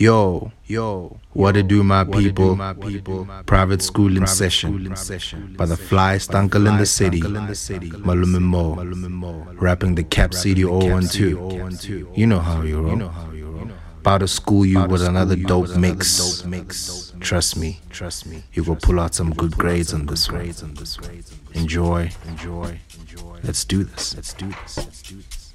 Yo, yo, what to do, my people? Private school in session. By the flyest uncle in the city, Malume Mo. Rapping the Cap City 012. You know how you roll. About to school you with another dope mix. Trust me, trust me. You will pull out some good grades on this one. Enjoy, enjoy, enjoy. Let's do this. Let's do this. Let's do this.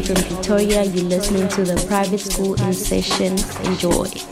From Victoria. You're listening to the private school in session. Enjoy.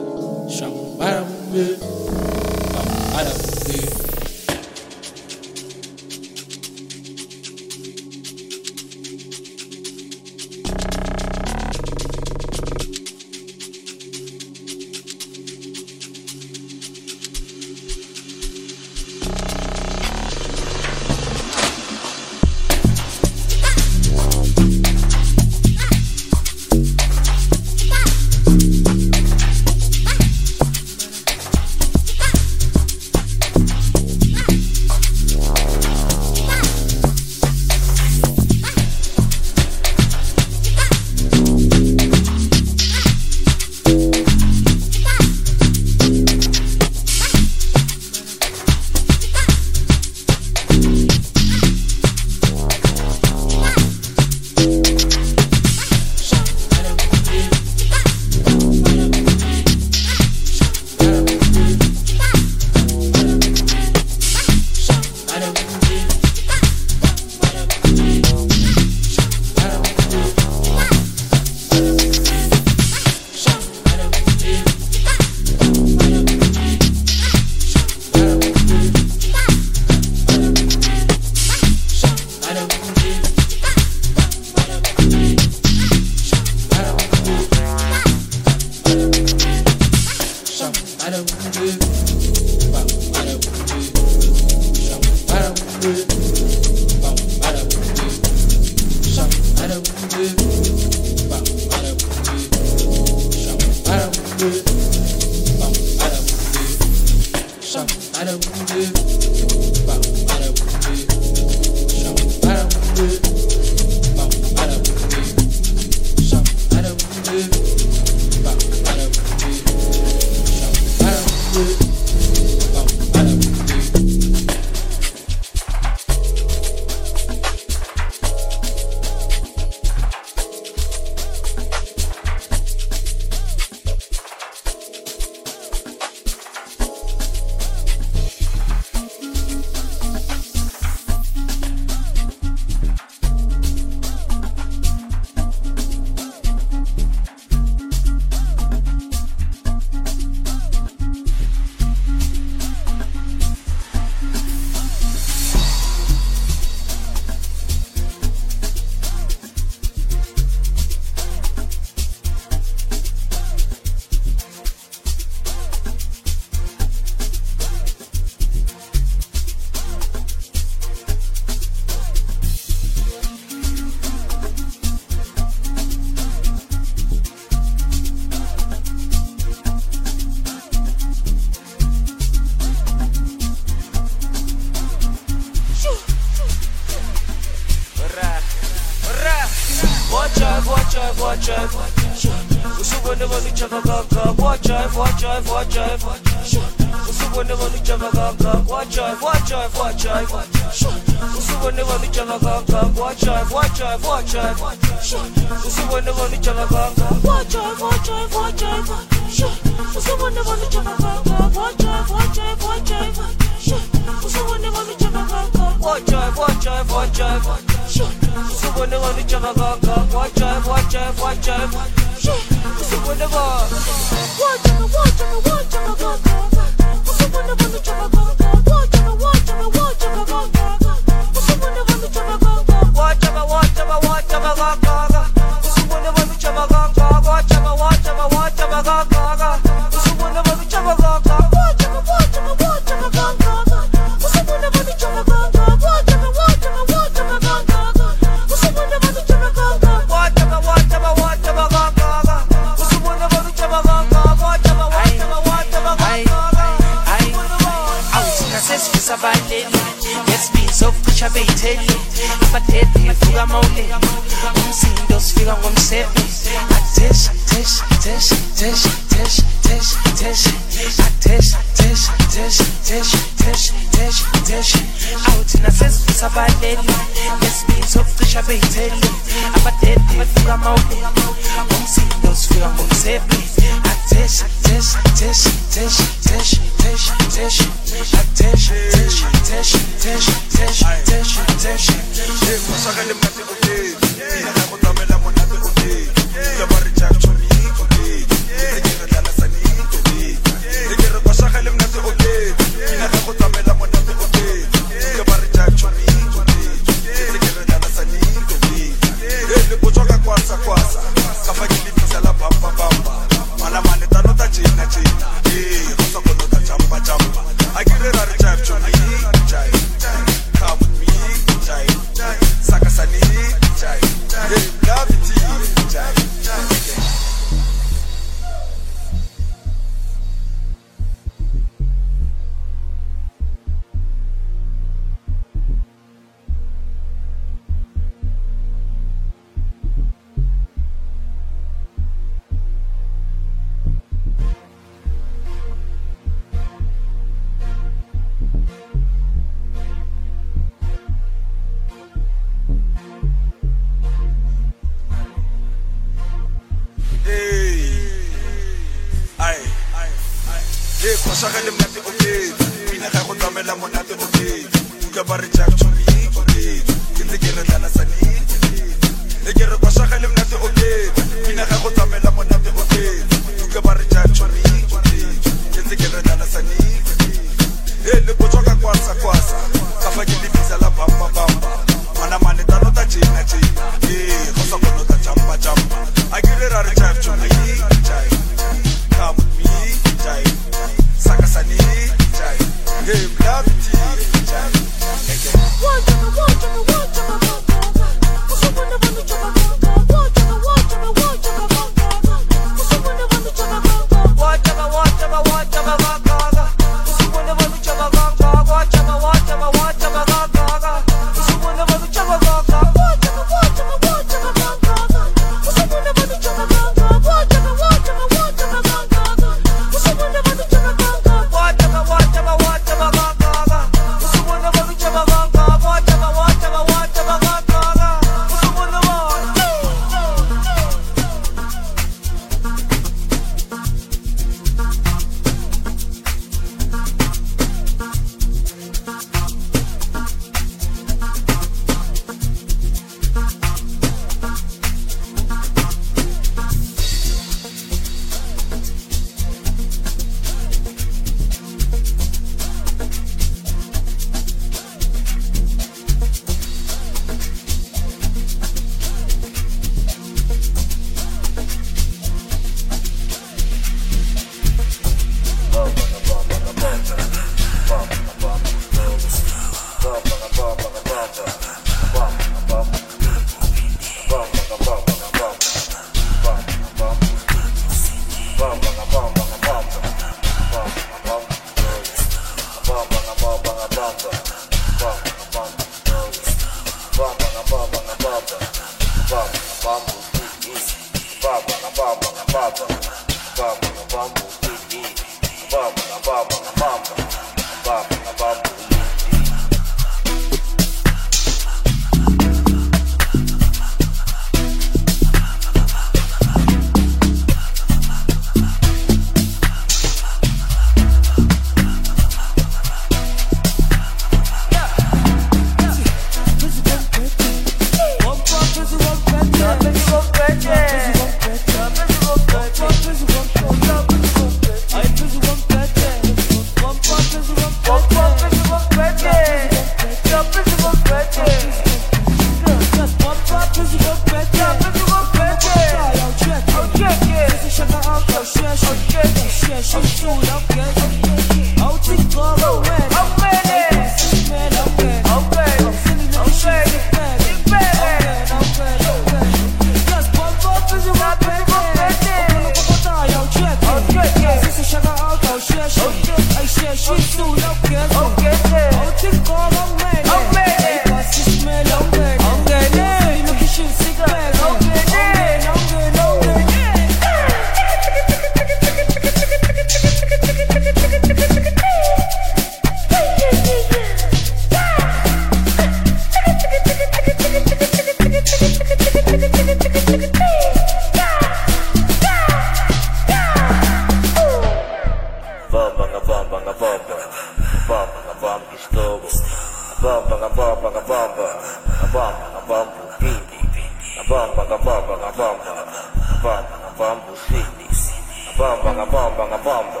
bomba, la bomba, la bomba,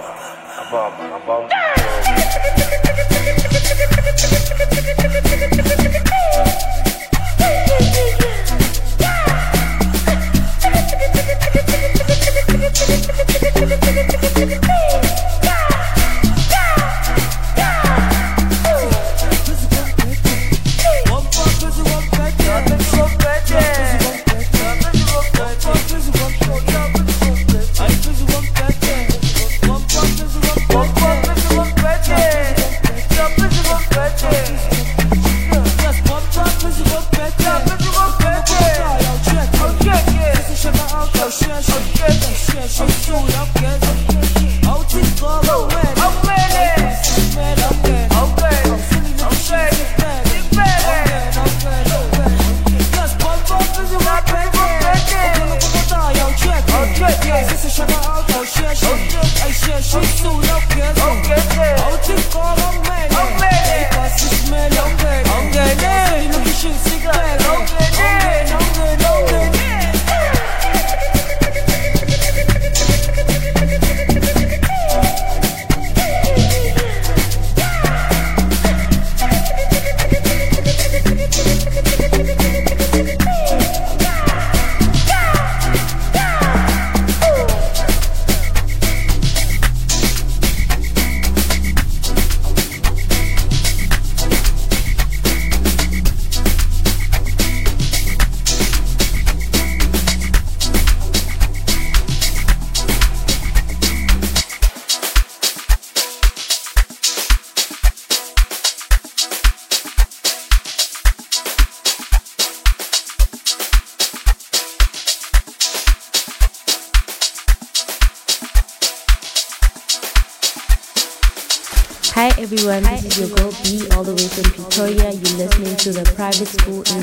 la bomba, la bomba.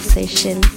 School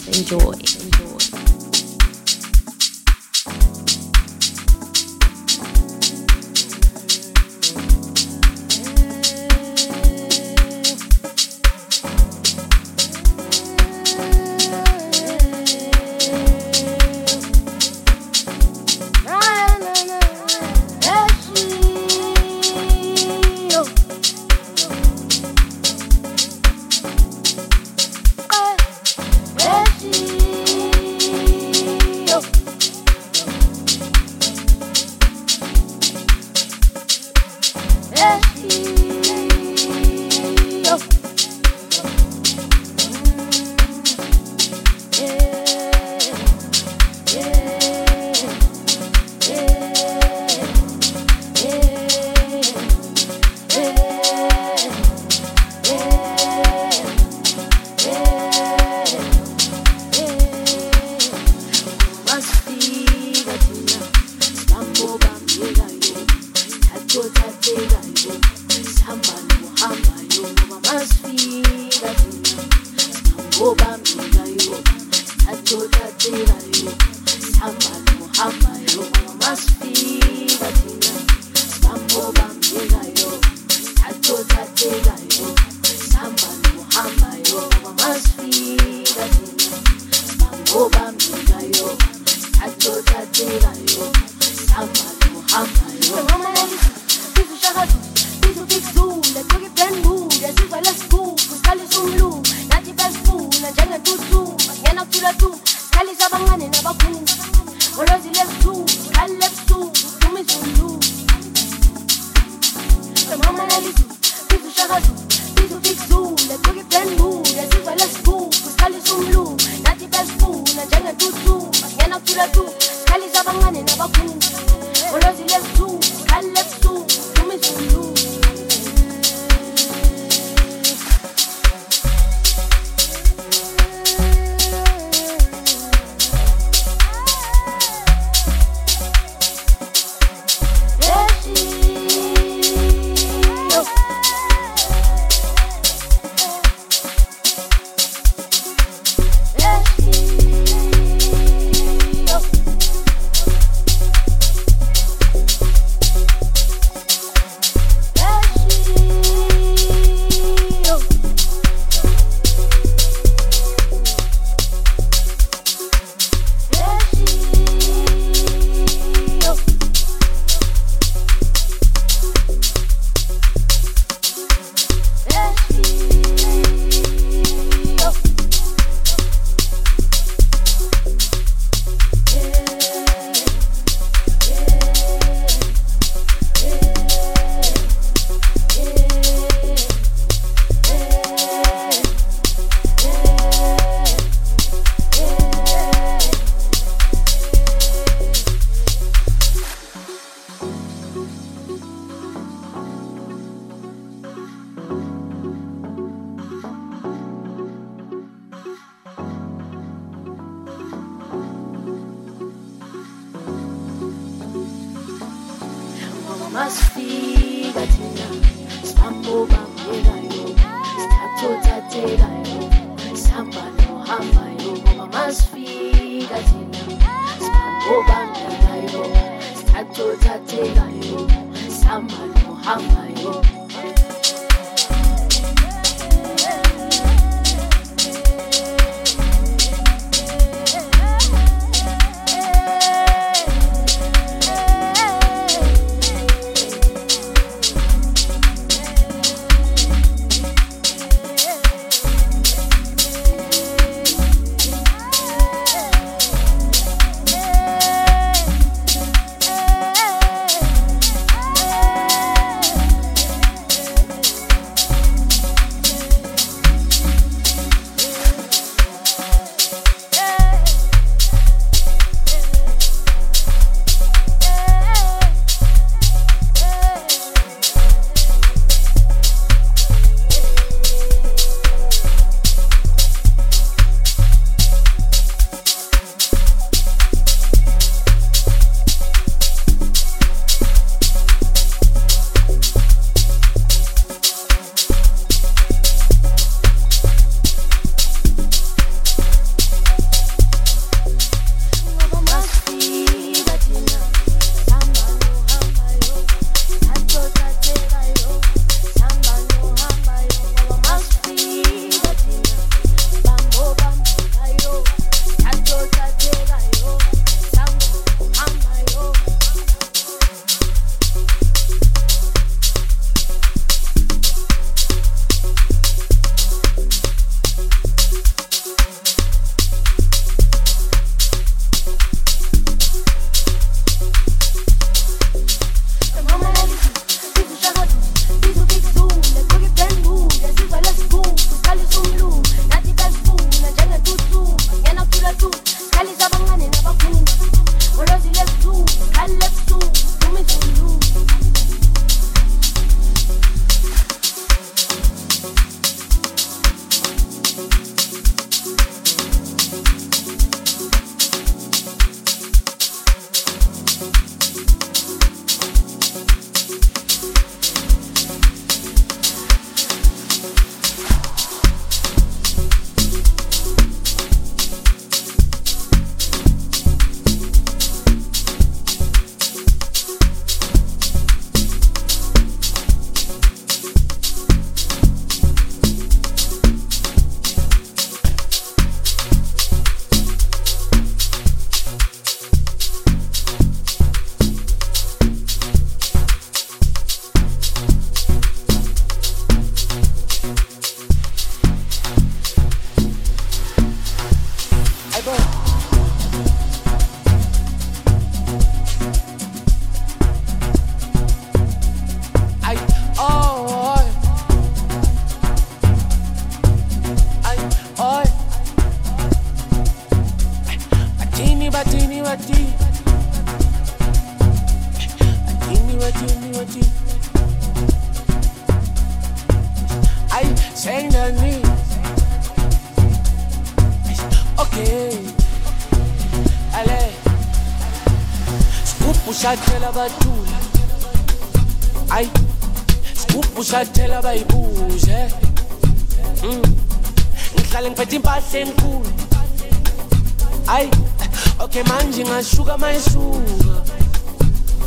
shuka mayishuka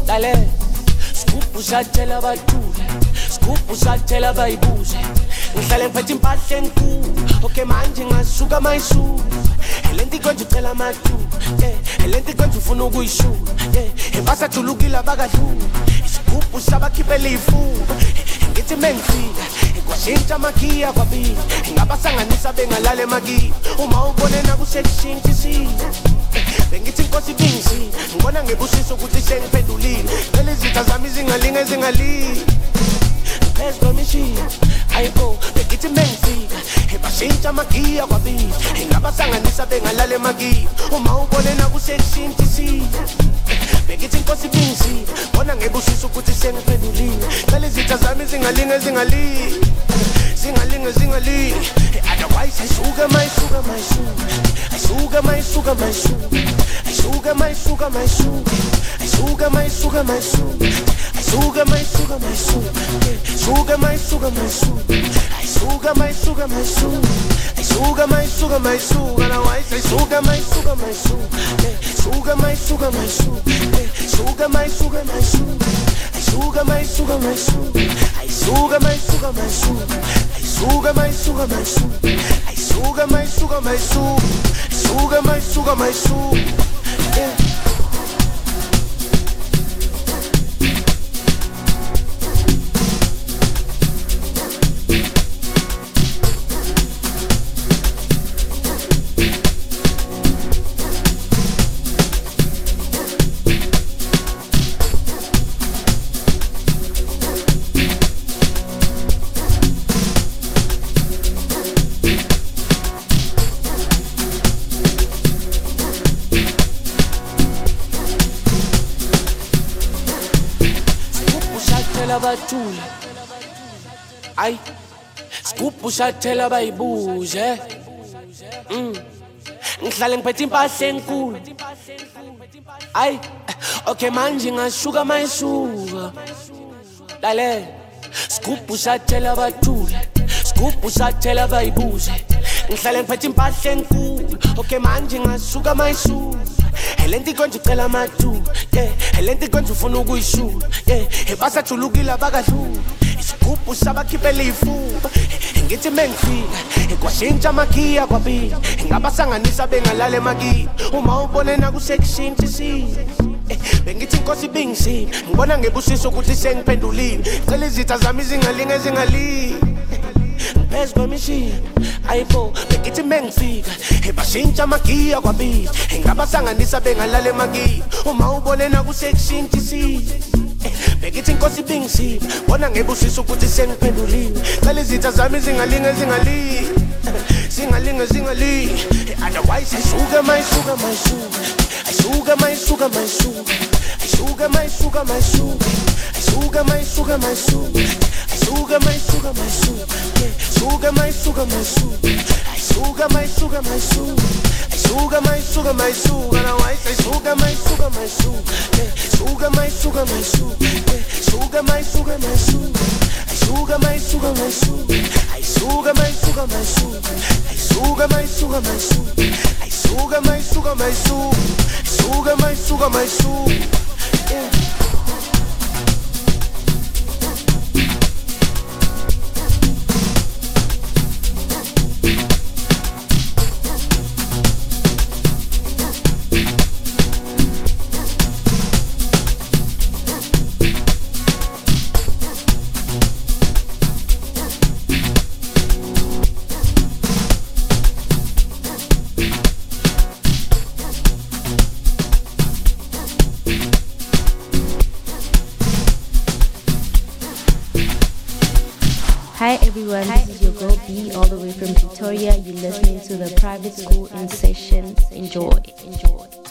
dale sigubhu satshela bathule sigubhu satshela bayibuze. Ngihlale ngiphethe impahla enkulu. Okay manje ngashuka mayishuka le nto ikonje ucela amathuba um eh, le nto ikonje ufuna ukuyishuka um eh, eh, basajulukile abakadlula isigubhu sabakhiphele ifuba ngithi mengifika kwashintsha makhiya kwabili. Ngabasanganisa bengalala emakiya uma ubone nakusekushintsha isina ngibona ngebusiso ukuthi sengiphendulile. Cela izitha zami zingalinge zingalile phezu kwemishini ayibo bengithi mengifika bashintsha amagiya kwabili ngabasanganisa bengalala emakiya uma ubone nakusekushintsha isina bengithi inkosi ibingisile bona ngebusisa ukuthi sengiphendulile. Cela izitha zami zingalinge zingalile zingalinge zingalile otherwise ayisuke mayisuka mayisuka ayisuke mayisuka mayisuka suga mais, suga mais, suga. mais, suga mais, suga mais, suga. mais, suga mais, suga mais, suga. Suga mais, suga mais, suga. Ai suga mais, suga mais, suga. Ai suga mais, suga mais, suga. Não ai, ai suga mais, suga mais, suga. Suga mais, suga mais, suga. Suga mais, suga mais, suga. Ai suga mais, suga mais, suga. Ai suga mais, suga mais, suga. Ai suga mais, suga mais, suga. Ai suga mais, suga mais, suga. Suga mais, suga mais, suga. Ushathela bayibuze mm. Ngihlale ngiphethe impahla enkulu. Ay okay manje ngashuka mayisuka dale sigubhu ushathela bathula sigubhu ushathela bayibuze ngihlale ngiphethe impahla enkulu. Okay manje ngasuka mayisuka lento ikonje ucela amathuba yeah. Lento ikonje ufuna ukuyishula yeah. Ebasajulukile abakadlula isigubhu sabakhiphela iyifuba ngithi mengifika kwashintsha amakhiya kwabili. Ngabasanganisa bengalala emakiya uma ubone nakusekushintsha isimo bengithi inkosi ibingisile. Ngibona ngebusiso ukuthi sengiphendulile. Cela izitha zami zingalinge zingalile. Phezu kwemishini ayibo bengithi mengifika bashintsha amagiya kwabili. Ngabasanganisa bengalala emakiya uma ubone nakusekushintsha isimo bengithi inkosi ibingisiwe bona ngibusisa ukuthi sengiphenduliwe cela izitha zami zingalinge zingalii zingalinge zingalii otherwise ayisuke mayisuke mayisuke. Ayisuke mayisuke mayisuke. Ayisuke mayisuke mayisuke. Ayisuke mayisuke mayisuke. Ayisuke mayisuke mayisuke. Ayisuke mayisuke mayisuke. suga, mais suga, mais suga. Aí suga, mais suga, mais suga. Na aí sai suga, mais suga, mais suga. Yeah. Suga, mais suga, mais suga. Suga, mais suga, mais suga. Aí suga, mais suga, mais suga. Aí suga, mais suga, mais suga. Aí suga, mais suga, mais suga. Aí suga, mais suga, mais suga. Suga, mais suga, mais suga. Hi this is your girl B all the way from Victoria. You're listening to the private school in session. Enjoy. Enjoy.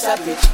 Kamaphoyisa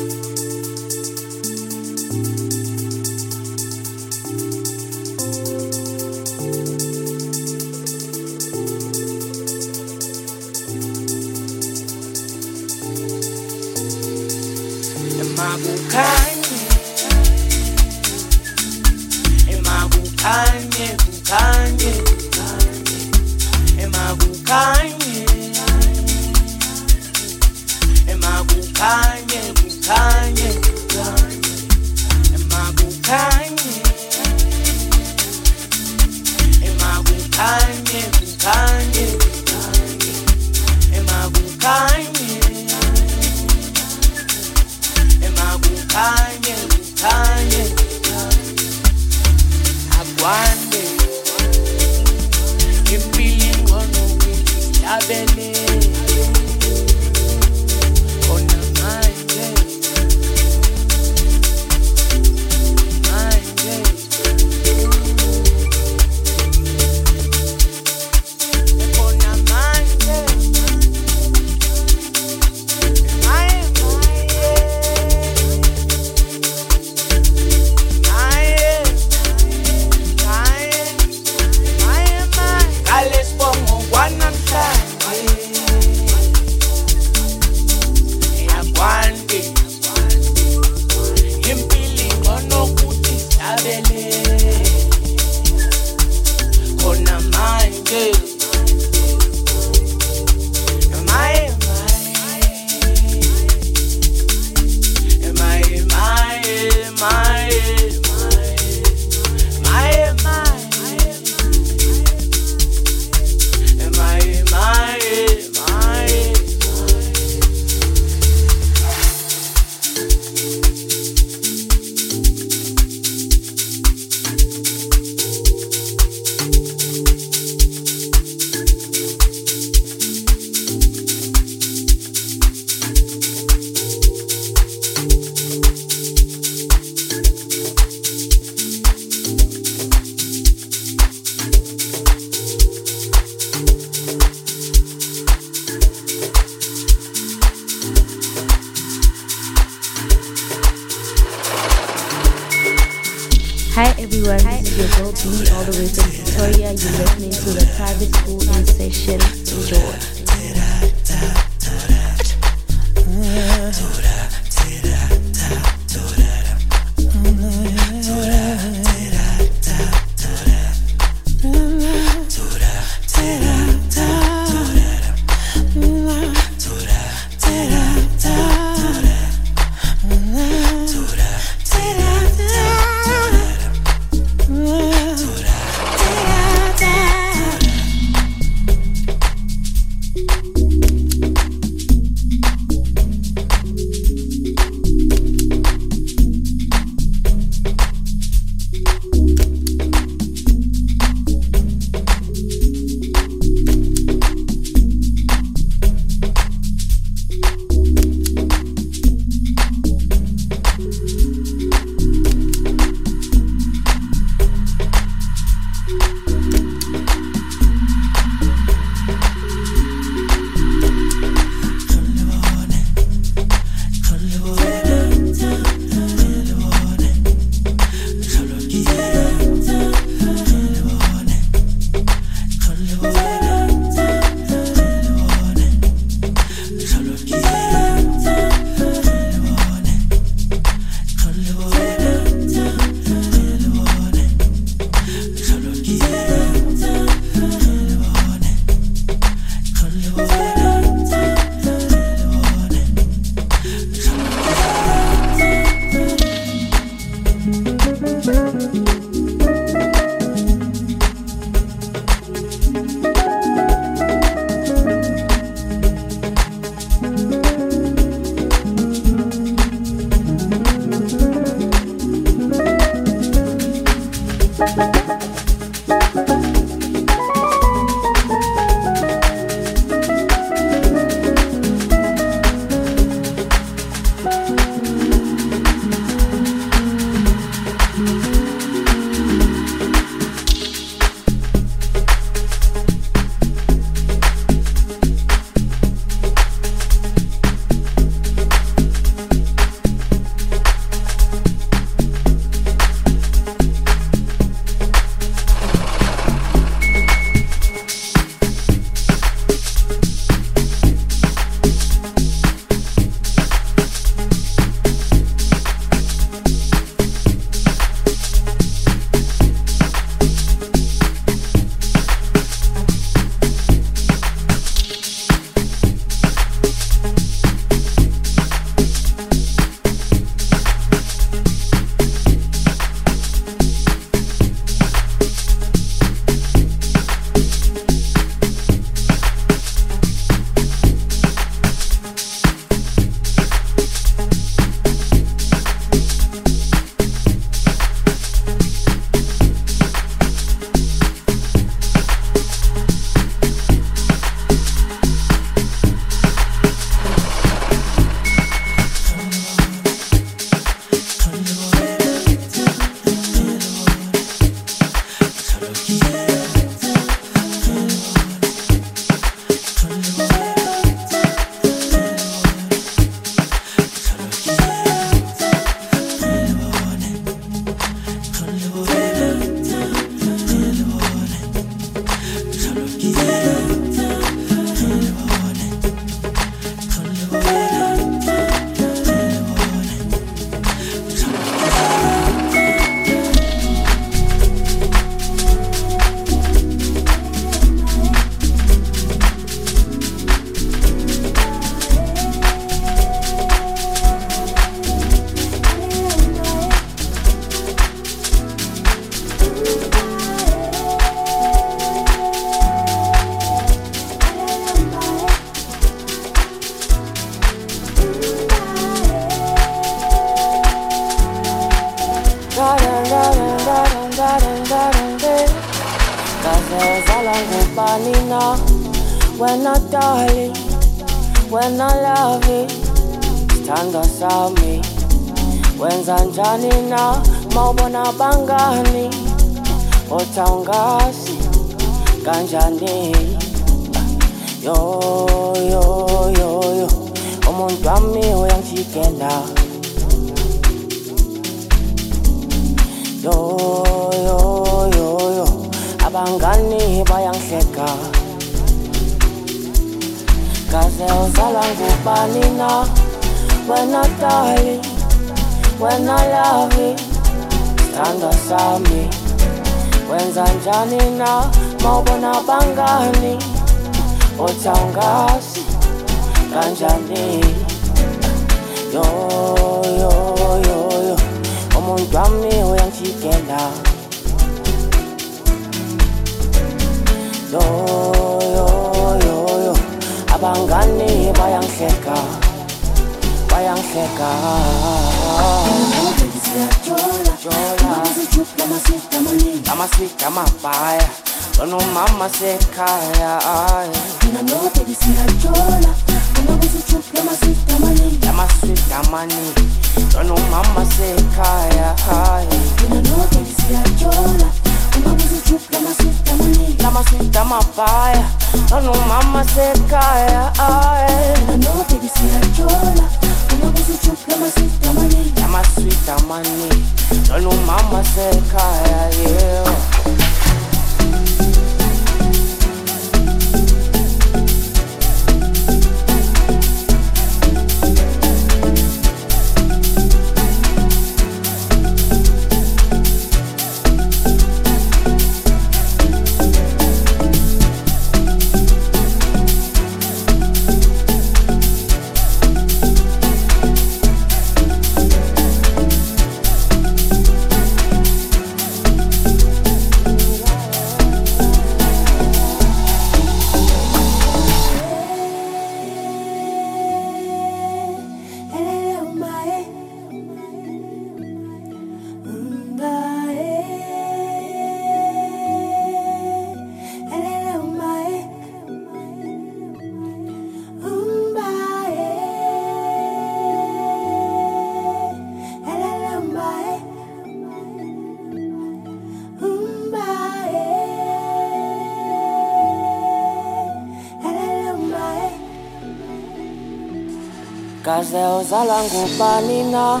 kaze uzala ngubani na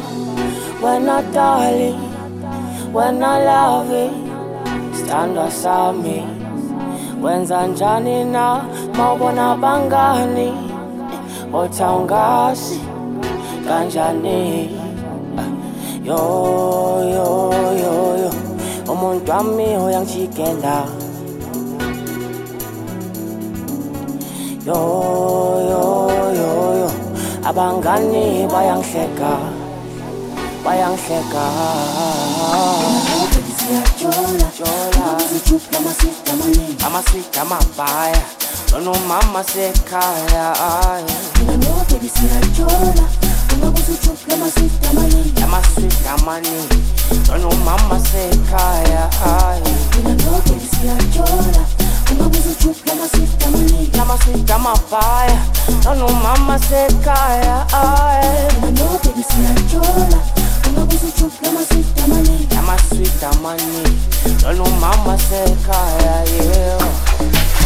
wena dali wena lavi sithandwa sami wenza njani na mawubona bangani. Otha ungazi kanjani. Yo yo yo yo. Umuntu wami uyangijikela yo abangani bayangihleka bayangihleka amasika amabhaya lonomama sekhaya amasika amaningi lonomama sekhaya ay amasweet amani lona umama sekhaya ay. Lamasweet amabhaya lona umama sekhaya ay amasweet amani lona umama sekhaya yeah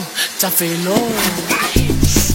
Time.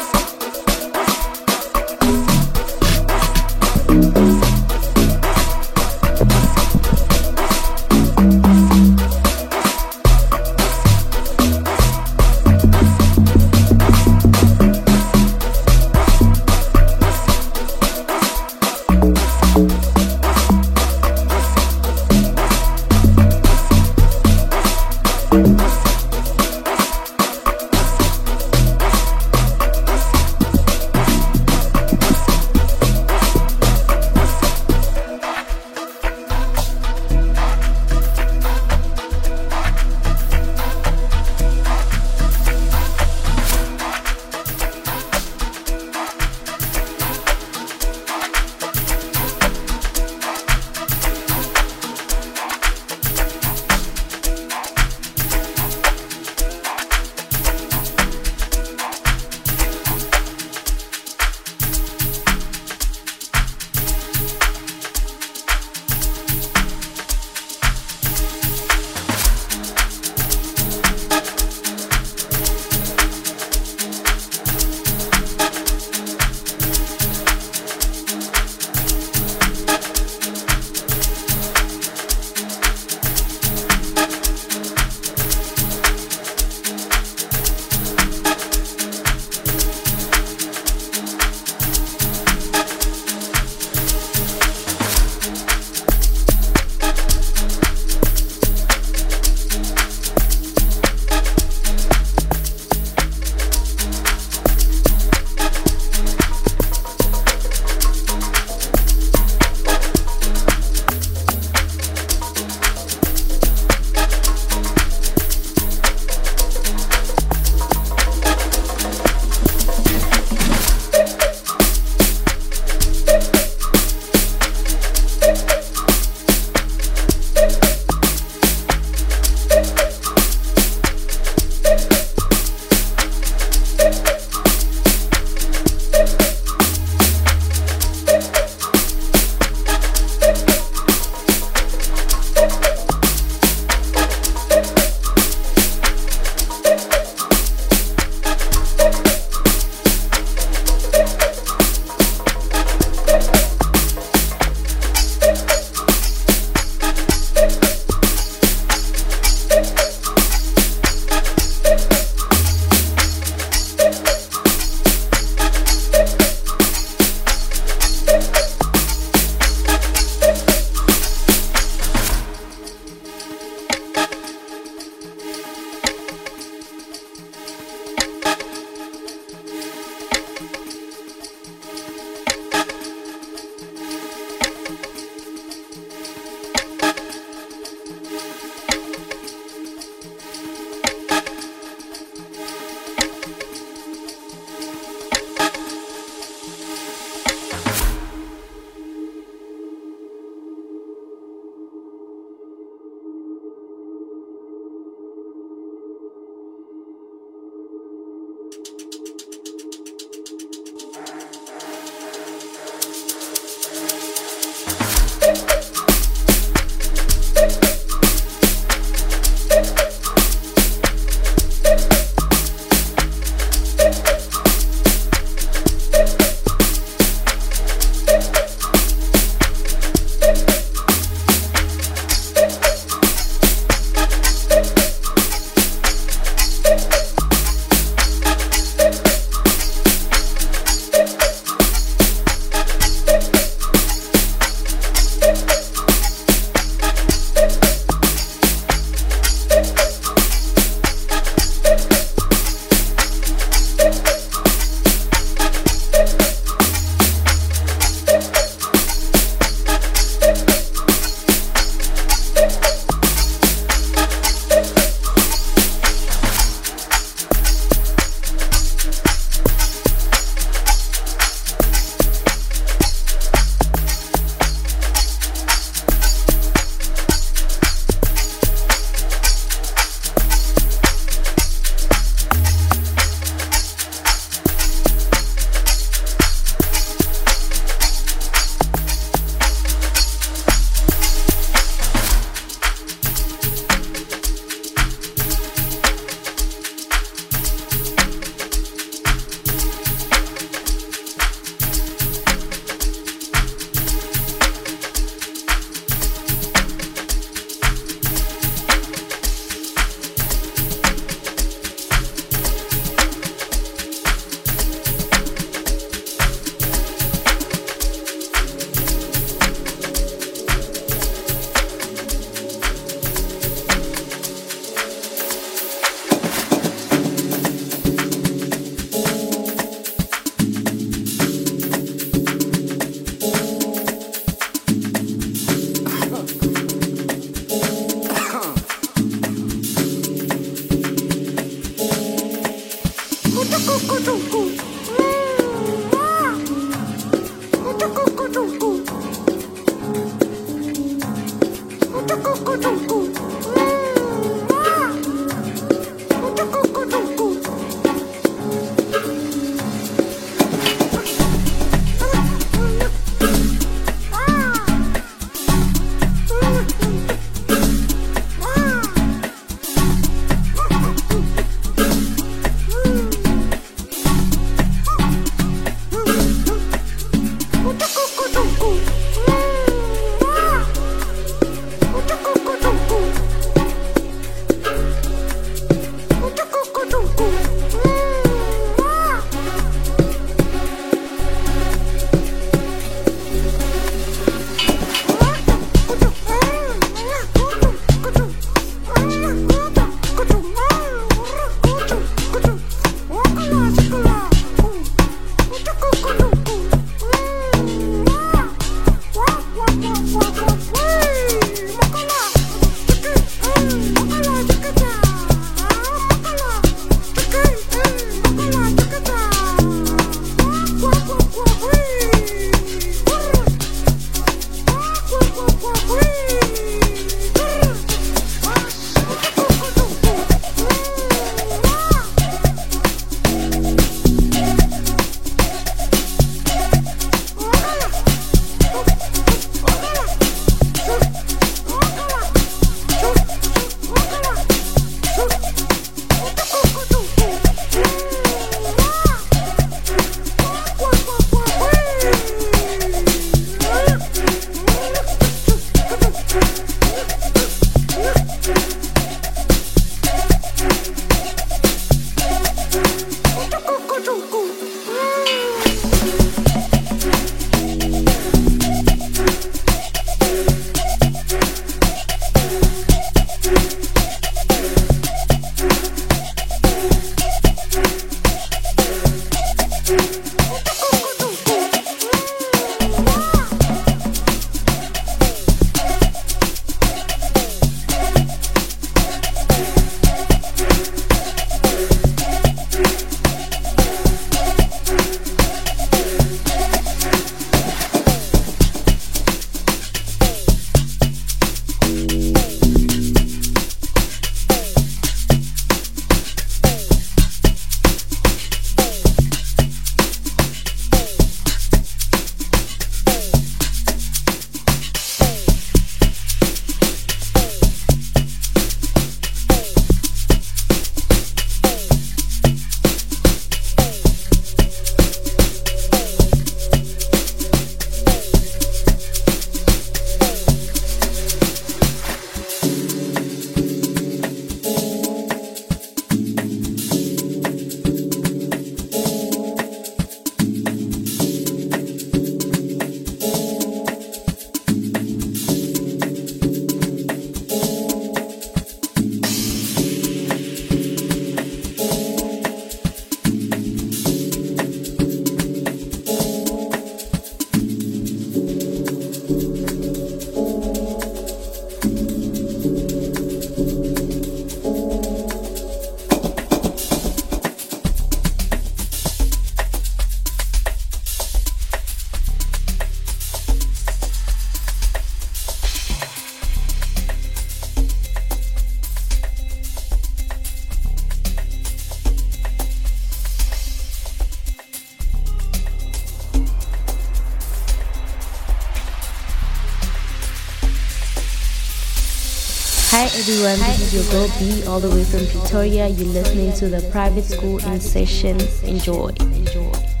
Everyone, this is your girl B all the way from Pretoria. You're listening to the private school in session. Enjoy. Enjoy.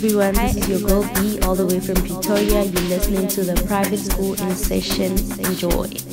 Hi everyone, this is your girl B all the way from Pretoria. You're listening to the private school in session. Enjoy.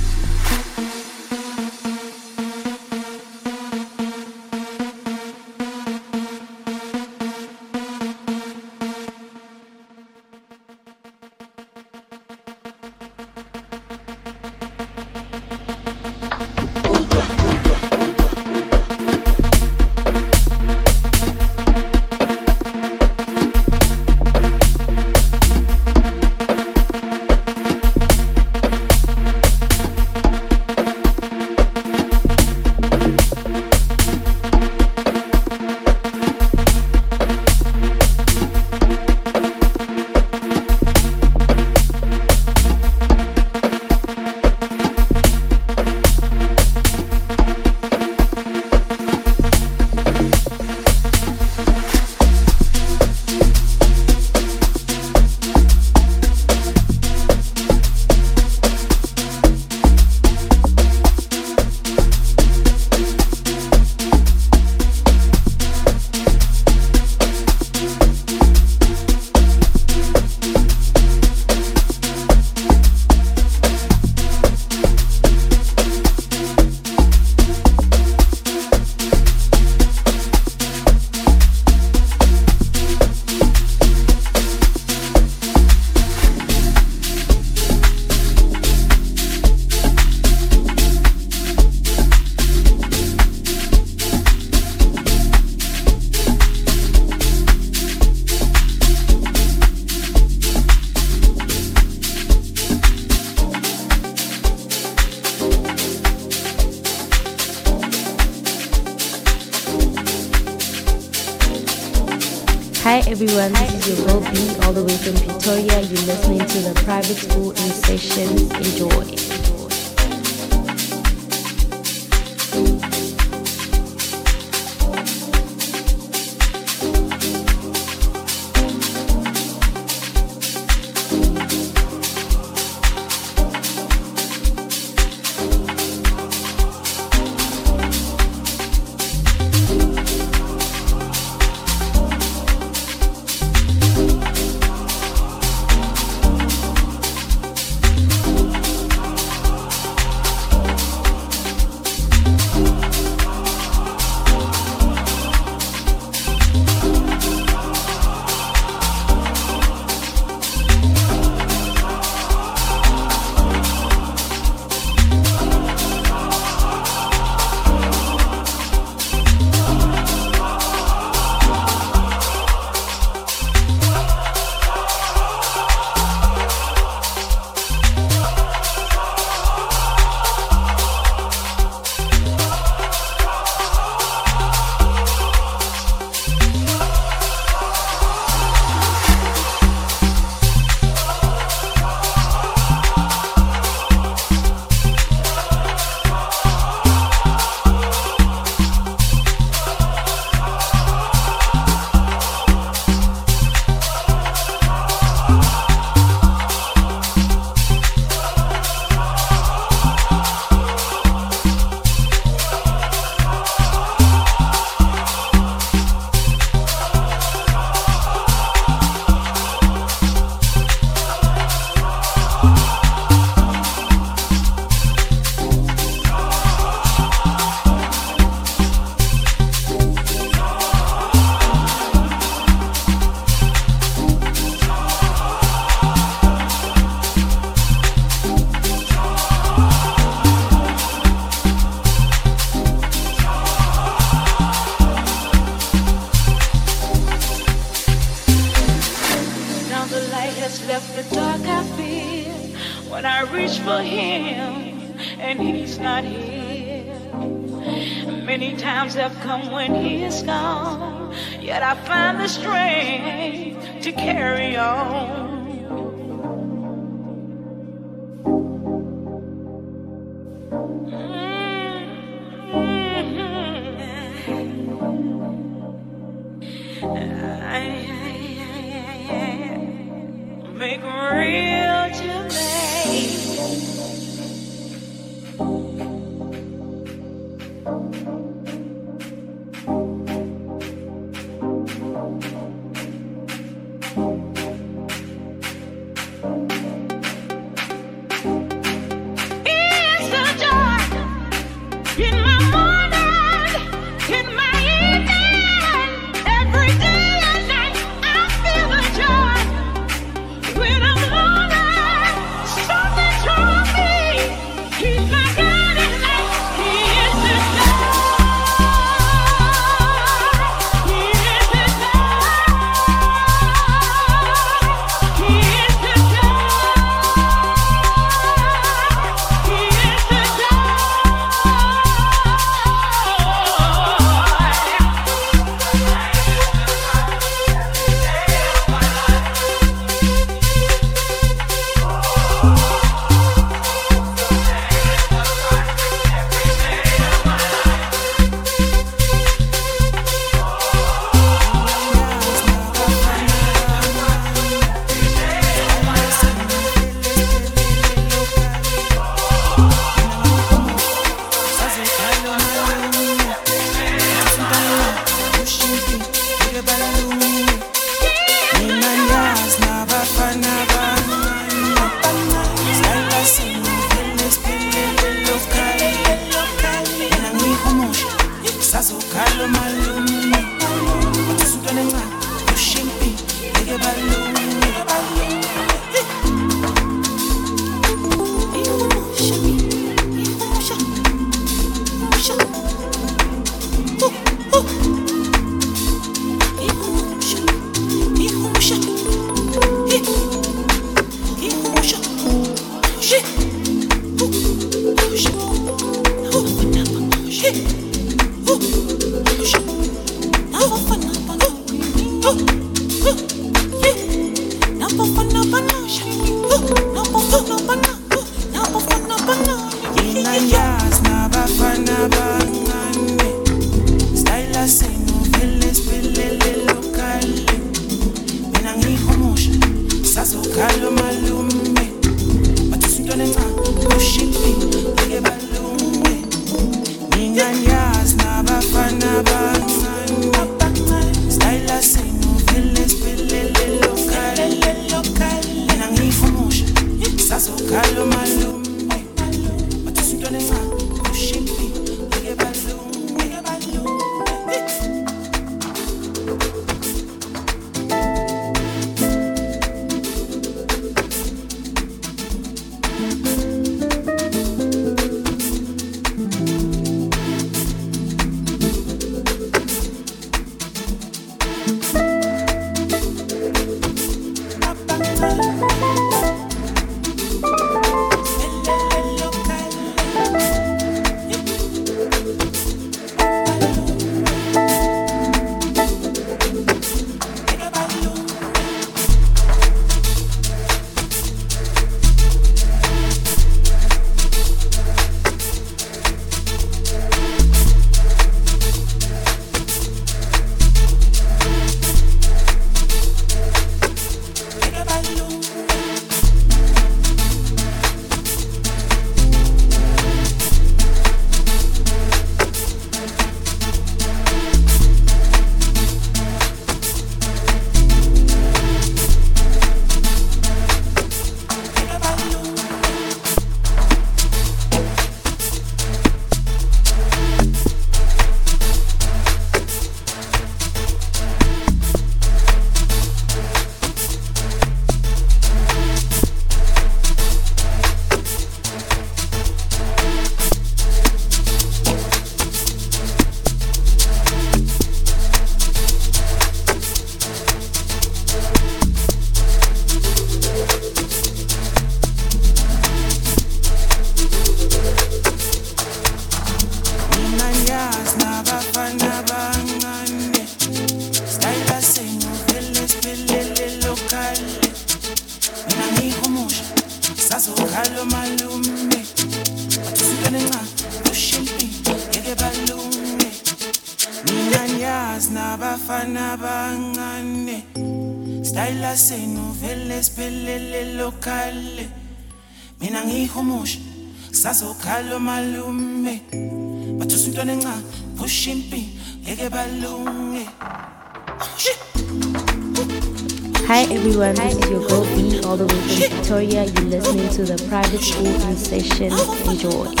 To the private session. Enjoy.